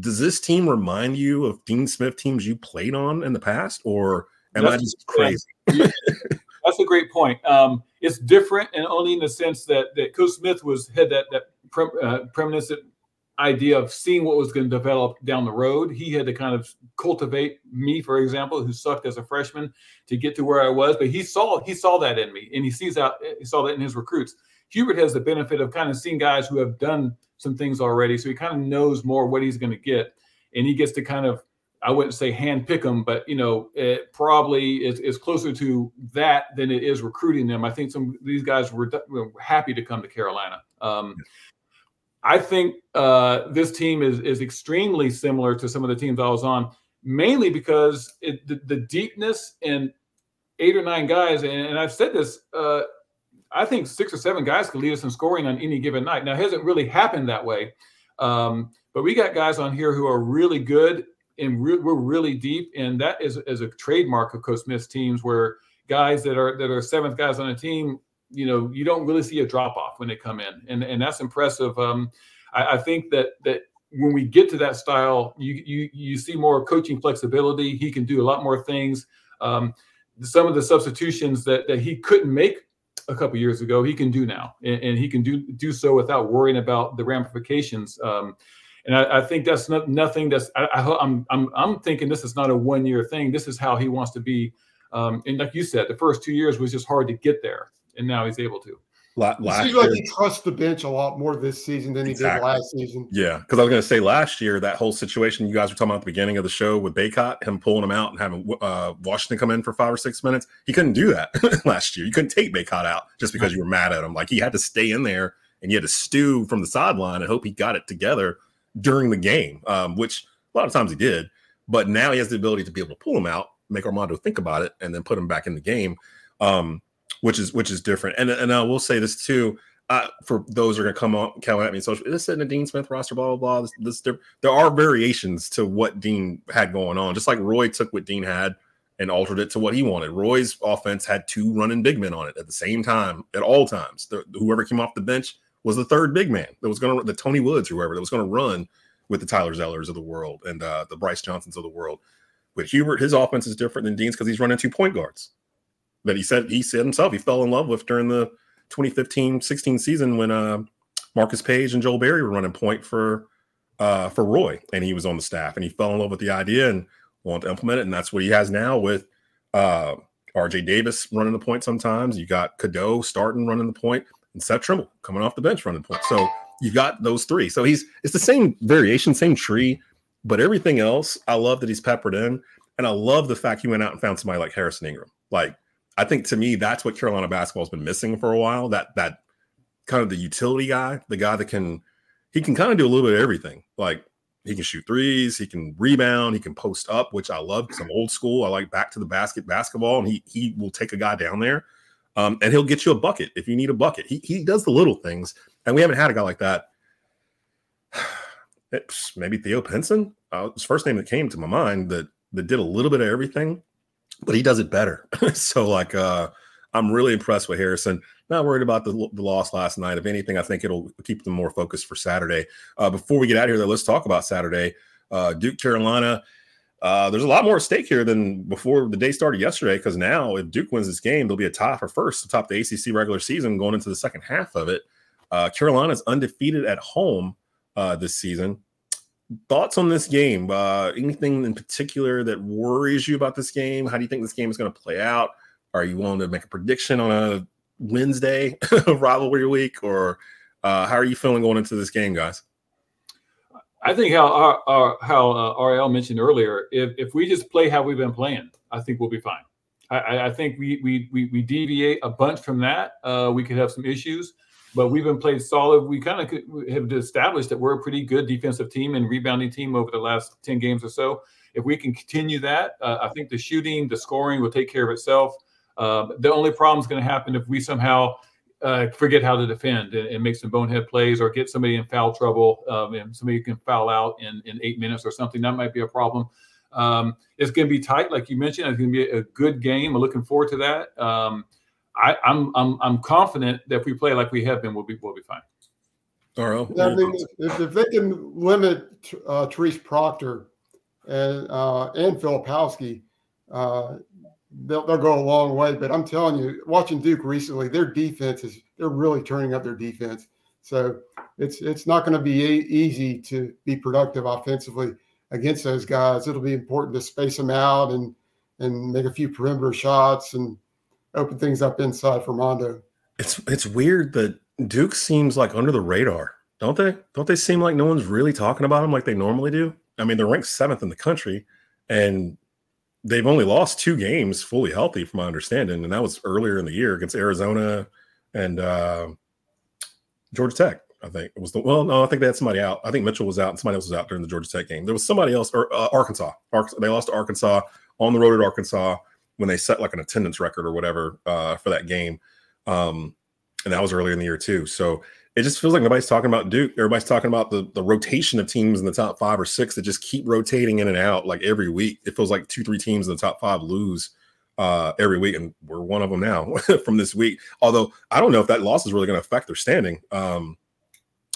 Does this team remind you of Dean Smith teams you played on in the past, or Am that's, I just crazy? that's a great point. Um, it's different, and only in the sense that that Coach Smith was had that that pre, uh, premonition idea of seeing what was going to develop down the road. He had to kind of cultivate me, for example, who sucked as a freshman, to get to where I was. But he saw he saw that in me, and he sees out he saw that in his recruits. Hubert has the benefit of kind of seeing guys who have done some things already, so he kind of knows more what he's going to get, and he gets to kind of I wouldn't say hand pick them, but you know, it probably is, is closer to that than it is recruiting them. I think some these guys were, were happy to come to Carolina. Um, I think uh, this team is is extremely similar to some of the teams I was on, mainly because it, the, the, deepness and eight or nine guys, and, and I've said this. Uh, I think six or seven guys could lead us in scoring on any given night. Now, it hasn't really happened that way, um, but we got guys on here who are really good and re- we're really deep, and that is, is a trademark of Coach Smith's teams, where guys that are that are seventh guys on a team, you know, you don't really see a drop off when they come in, and and that's impressive. Um, I, I think that that when we get to that style, you you you see more coaching flexibility. He can do a lot more things. Um, some of the substitutions that that he couldn't make a couple years ago, he can do now, and, and, he can do do so without worrying about the ramifications. Um, and I, I think that's not, nothing that's I, I, I'm I'm I'm thinking this is not a one year thing. This is how he wants to be. Um, and like you said, the first two years was just hard to get there, and now he's able to. Last it seems like he trusts the bench a lot more this season than exactly. he did last season. Yeah, because I was going to say last year that whole situation you guys were talking about at the beginning of the show with Baycott, him pulling him out and having uh, Washington come in for five or six minutes. He couldn't do that last year. You couldn't take Baycott out just because you were mad at him. Like he had to stay in there and you had to stew from the sideline and hope he got it together during the game, um, which a lot of times he did. But now he has the ability to be able to pull him out, make Armando think about it, and then put him back in the game, um, which is which is different. And and I will say this too. Uh, for those who are going to come on, come at me, so this isn't a Dean Smith roster, blah blah blah. This, this there, there are variations to what Dean had going on, just like Roy took what Dean had and altered it to what he wanted. Roy's offense had two running big men on it at the same time at all times. The, whoever came off the bench was the third big man that was going to the Tony Woods, whoever that was going to run with the Tyler Zellers of the world and uh, the Brice Johnsons of the world. With Hubert, his offense is different than Dean's because he's running two point guards that he said he said himself he fell in love with during the 2015-16 season when uh, Marcus Paige and Joel Berry were running point for uh, for Roy, and he was on the staff, and he fell in love with the idea and wanted to implement it, and that's what he has now with uh, R.J. Davis running the point. Sometimes you got Cadeau starting running the point and Seth Trimble coming off the bench running point. So you've got those three. So he's it's the same variation, same tree, but everything else, I love that he's peppered in. And I love the fact he went out and found somebody like Harrison Ingram. Like, I think to me, that's what Carolina basketball's been missing for a while. That that kind of the utility guy, the guy that can he can kind of do a little bit of everything. Like he can shoot threes, he can rebound, he can post up, which I love because I'm old school. I like back to the basket basketball, and he he will take a guy down there um, and he'll get you a bucket if you need a bucket. He, he does the little things, and we haven't had a guy like that. It's maybe Theo Pinson. Uh, his first name that came to my mind that that did a little bit of everything, but he does it better. so like, uh, I'm really impressed with Harrison. Not worried about the, the loss last night. If anything, I think it'll keep them more focused for Saturday. Uh, before we get out of here, though, let's talk about Saturday. Uh, Duke Carolina. Uh, there's a lot more at stake here than before the day started yesterday because now if Duke wins this game, they'll be a tie for first to top the ACC regular season going into the second half of it. Uh, Carolina's undefeated at home uh, this season. Thoughts on this game? Uh, anything in particular that worries you about this game? How do you think this game is going to play out? Are you willing to make a prediction on a Wednesday rivalry week, or uh, how are you feeling going into this game, guys? I think how our, our, how uh, RL mentioned earlier, if, if we just play how we've been playing, I think we'll be fine. I, I think we, we we we deviate a bunch from that. Uh, we could have some issues, but we've been played solid. We kind of have established that we're a pretty good defensive team and rebounding team over the last ten games or so. If we can continue that, uh, I think the shooting, the scoring will take care of itself. Uh, the only problem is going to happen if we somehow uh, forget how to defend and, and, make some bonehead plays or get somebody in foul trouble um, and somebody can foul out in, in eight minutes or something. That might be a problem. Um, it's going to be tight, like you mentioned. It's going to be a good game. I'm looking forward to that. Um, I, am I'm, I'm I'm confident that if we play like we have been, we'll be we'll be fine. All right. Yeah, I mean, if, if they can limit uh, Tyrese Proctor and uh, and Filipowski, uh, they'll, they'll go a long way. But I'm telling you, watching Duke recently, their defense is they're really turning up their defense. So it's it's not going to be easy to be productive offensively against those guys. It'll be important to space them out and and make a few perimeter shots and open things up inside for Mondo. It's it's weird that Duke seems like under the radar, don't they? Don't they seem like no one's really talking about them like they normally do? I mean, they're ranked seventh in the country, and they've only lost two games fully healthy, from my understanding, and that was earlier in the year against Arizona and uh, Georgia Tech. I think it was the well, no, I think they had somebody out. I think Mitchell was out and somebody else was out during the Georgia Tech game. There was somebody else or uh, Arkansas. They lost to Arkansas on the road at Arkansas when they set like an attendance record or whatever uh, for that game. Um, and that was earlier in the year too. So it just feels like nobody's talking about Duke. Everybody's talking about the the rotation of teams in the top five or six that just keep rotating in and out like every week. It feels like two, three teams in the top five lose uh, every week, and we're one of them now from this week. Although I don't know if that loss is really going to affect their standing um,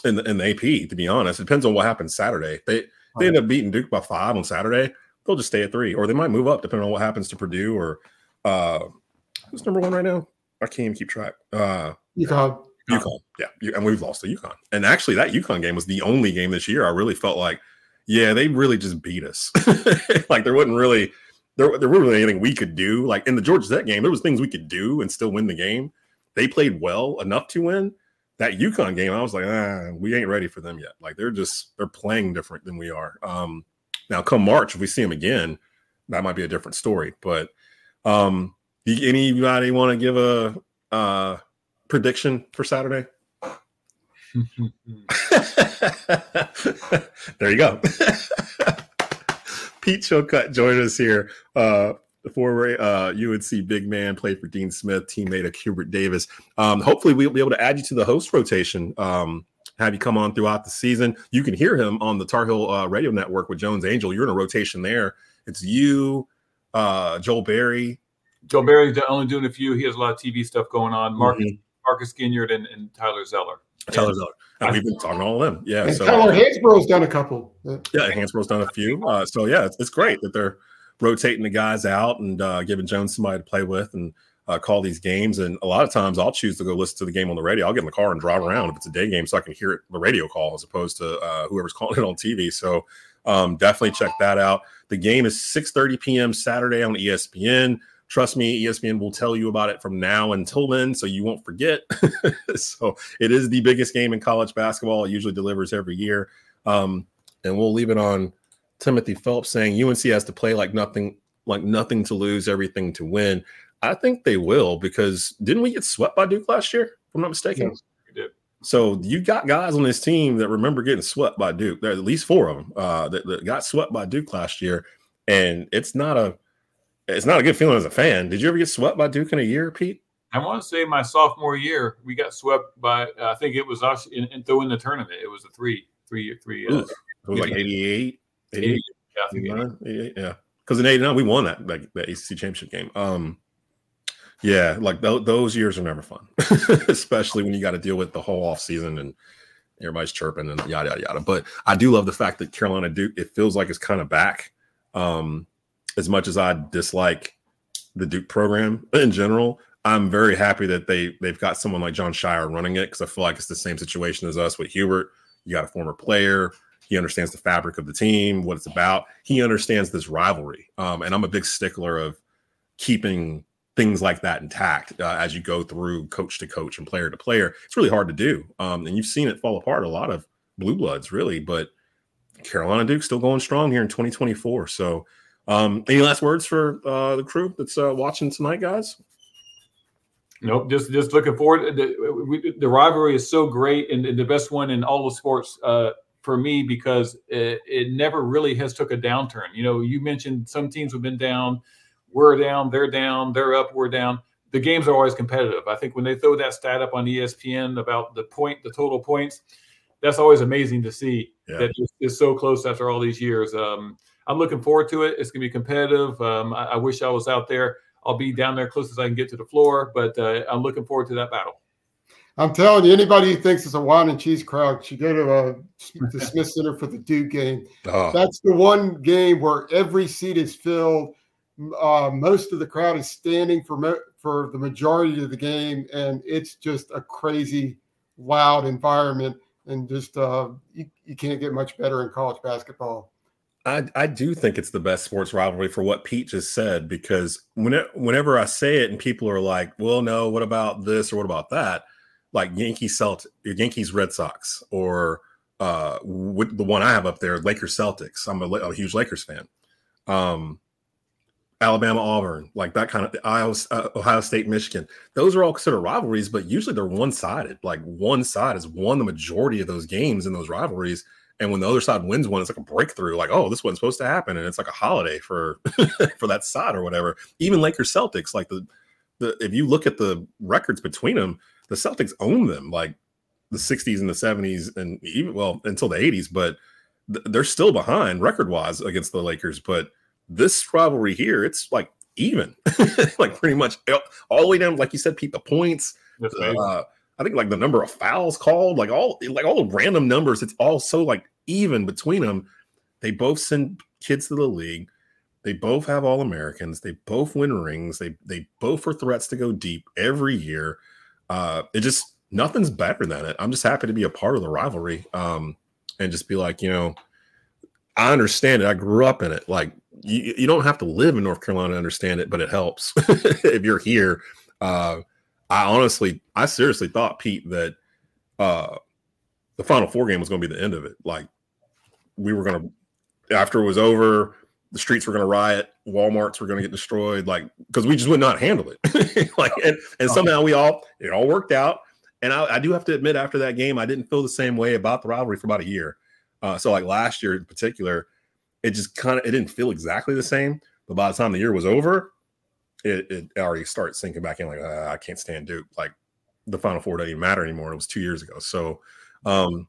in the in the AP. To be honest, it depends on what happens Saturday. They they end up beating Duke by five on Saturday. They'll just stay at three, or they might move up depending on what happens to Purdue or uh, who's number one right now. I can't even keep track. Uh, UConn. UConn, yeah, and we've lost to UConn. And actually, that UConn game was the only game this year I really felt like, yeah, they really just beat us. like there wasn't really there, there wasn't really anything we could do. Like in the Georgia Tech game, there was things we could do and still win the game. They played well enough to win. That UConn game, I was like, ah, we ain't ready for them yet. Like they're just they're playing different than we are. Um, now, come March, if we see him again, that might be a different story. But um, anybody want to give a uh, prediction for Saturday? there you go. Pete Chilcutt joined us here. Uh, former uh, UNC big man, played for Dean Smith, teammate of Hubert Davis. Um, hopefully, we'll be able to add you to the host rotation. Um, have you come on throughout the season. You can hear him on the Tar Heel uh, Radio Network with Jones Angell. You're in a rotation there. It's you, uh, Joel Berry. Joel Berry's only doing a few. He has a lot of TV stuff going on. Marcus, mm-hmm. Marcus Ginyard and, and Tyler Zeller. Tyler Zeller. And we've been talking to all of them. Yeah. And so, Tyler Hansbrough's done a couple. Yeah, Hansbrough's done a few. Uh, so yeah, it's, it's, great that they're rotating the guys out and uh, giving Jones somebody to play with and uh, call these games. And a lot of times I'll choose to go listen to the game on the radio. I'll get in the car and drive around if it's a day game so I can hear it, the radio call as opposed to uh, whoever's calling it on TV. So um, definitely check that out. The game is 6:30 p.m. Saturday on ESPN. Trust me, ESPN will tell you about it from now until then, so you won't forget. so it is the biggest game in college basketball. It usually delivers every year, um, and we'll leave it on Timothy Phelps saying UNC has to play like nothing, like nothing to lose, everything to win. I think they will because didn't we get swept by Duke last year? If I'm not mistaken. Yes, we did. So you got guys on this team that remember getting swept by Duke. There's at least four of them uh, that, that, got swept by Duke last year, and it's not a it's not a good feeling as a fan. Did you ever get swept by Duke in a year, Pete? I want to say my sophomore year we got swept by. Uh, I think it was us in, in, in the tournament. It was a three, three, three. Uh, it was like 88, 88, 88, yeah. Because in '89 we won that, that that ACC championship game. Um, yeah, like th- those years are never fun, especially when you got to deal with the whole off season and everybody's chirping and yada yada yada. But I do love the fact that Carolina Duke. It feels like it's kind of back. Um, as much as I dislike the Duke program in general, I'm very happy that they they've got someone like Jon Scheyer running it because I feel like it's the same situation as us with Hubert. You got a former player. He understands the fabric of the team, what it's about. He understands this rivalry, um, and I'm a big stickler of keeping things like that intact uh, as you go through coach to coach and player to player. It's really hard to do, um, and you've seen it fall apart. A lot of blue bloods, really, but Carolina Duke still going strong here in 2024. So, um, any last words for uh, the crew that's uh, watching tonight, guys? Nope. Just just looking forward. The, we, the rivalry is so great and, and, the best one in all the sports uh, for me because it, it, never really has took a downturn. You know, you mentioned some teams have been down, we're down, they're down, they're up, we're down. The games are always competitive. I think when they throw that stat up on ESPN about the point, the total points, that's always amazing to see yeah. that it's, so close after all these years. Um, I'm looking forward to it. It's going to be competitive. Um, I, I wish I was out there. I'll be down there close as I can get to the floor, but uh, I'm looking forward to that battle. I'm telling you, anybody who thinks it's a wine and cheese crowd should go to uh, the Smith Center for the Duke game. Oh. That's the one game where every seat is filled. Uh, most of the crowd is standing for mo- for the majority of the game, and it's just a crazy, loud environment. And just uh, you, you can't get much better in college basketball. I, I do think it's the best sports rivalry for what Pete just said because when it, whenever I say it and people are like, "Well, no, what about this or what about that?" Like Yankees Celt Yankees Red Sox or uh, the one I have up there, Lakers Celtics. I'm a, a huge Lakers fan. Um, Alabama Auburn, like that kind of Ohio, uh, Ohio State Michigan. Those are all considered rivalries, but usually they're one sided. Like one side has won the majority of those games in those rivalries and when the other side wins one, it's like a breakthrough. Like, oh, this wasn't supposed to happen, and it's like a holiday for for that side or whatever. Even Lakers Celtics, like the the if you look at the records between them, the Celtics own them like the 60s and the 70s and even well until the 80s, but th- they're still behind record wise against the Lakers. But this rivalry here, it's like even, like pretty much all the way down, like you said, Pete, the points. Uh, I think like the number of fouls called, like all like all the random numbers, it's all so like even between them. They both send kids to the league. They both have all Americans. They both win rings. They they both are threats to go deep every year. Uh, it just nothing's better than it. I'm just happy to be a part of the rivalry. Um, and just be like, you know, I understand it. I grew up in it. Like you, you don't have to live in North Carolina to understand it, but it helps if you're here. Uh, I honestly, I seriously thought Pete that uh the Final Four game was going to be the end of it. Like we were going to, after it was over, the streets were going to riot, WalMarts were going to get destroyed, like because we just would not handle it. like and and somehow we all it all worked out. And I, I, do have to admit, after that game, I didn't feel the same way about the rivalry for about a year. Uh, so like last year in particular, it just kind of it didn't feel exactly the same. But by the time the year was over, it, it already starts sinking back in like uh, I can't stand Duke. Like the Final Four doesn't even matter anymore. It was two years ago. So um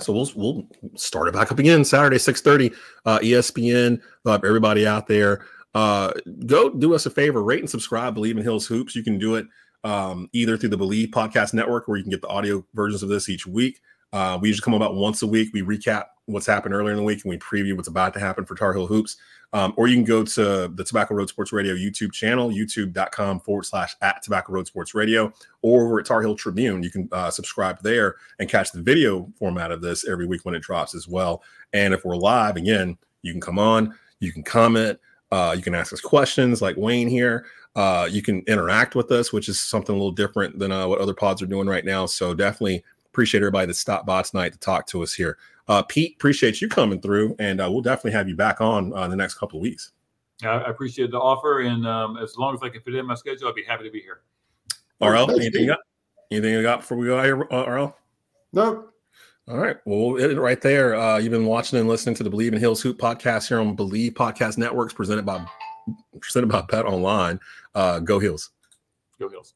so we'll we'll start it back up again Saturday, 6:30, uh ESPN. Everybody out there. Uh go do us a favor, rate and subscribe, Bleav in Heels Hoops. You can do it um either through the Bleav Podcast Network, where you can get the audio versions of this each week. Uh, we usually come about once a week. We recap what's happened earlier in the week and we preview what's about to happen for Tar Heel Hoops. Um, or you can go to the Tobacco Road Sports Radio YouTube channel, youtube.com forward slash at Tobacco Road Sports Radio, or over at Tar Heel Tribune. You can uh, subscribe there and catch the video format of this every week when it drops as well. And if we're live, again, you can come on, you can comment, uh, you can ask us questions like Wayne here. Uh, you can interact with us, which is something a little different than uh, what other pods are doing right now. So definitely appreciate everybody that stopped by tonight to talk to us here. Uh, Pete, appreciate you coming through, and uh, we'll definitely have you back on uh, the next couple of weeks. I appreciate the offer, and um, as long as I can fit in my schedule, I'd be happy to be here. RL, anything you got? Anything you got before we go out here, uh, RL? No. All right. Well, we'll hit it right there. Uh, you've been watching and listening to the Bleav in Heels Hoop podcast here on Bleav Podcast Networks, presented by presented by Bet Online. Uh, go Hills. Go Heels.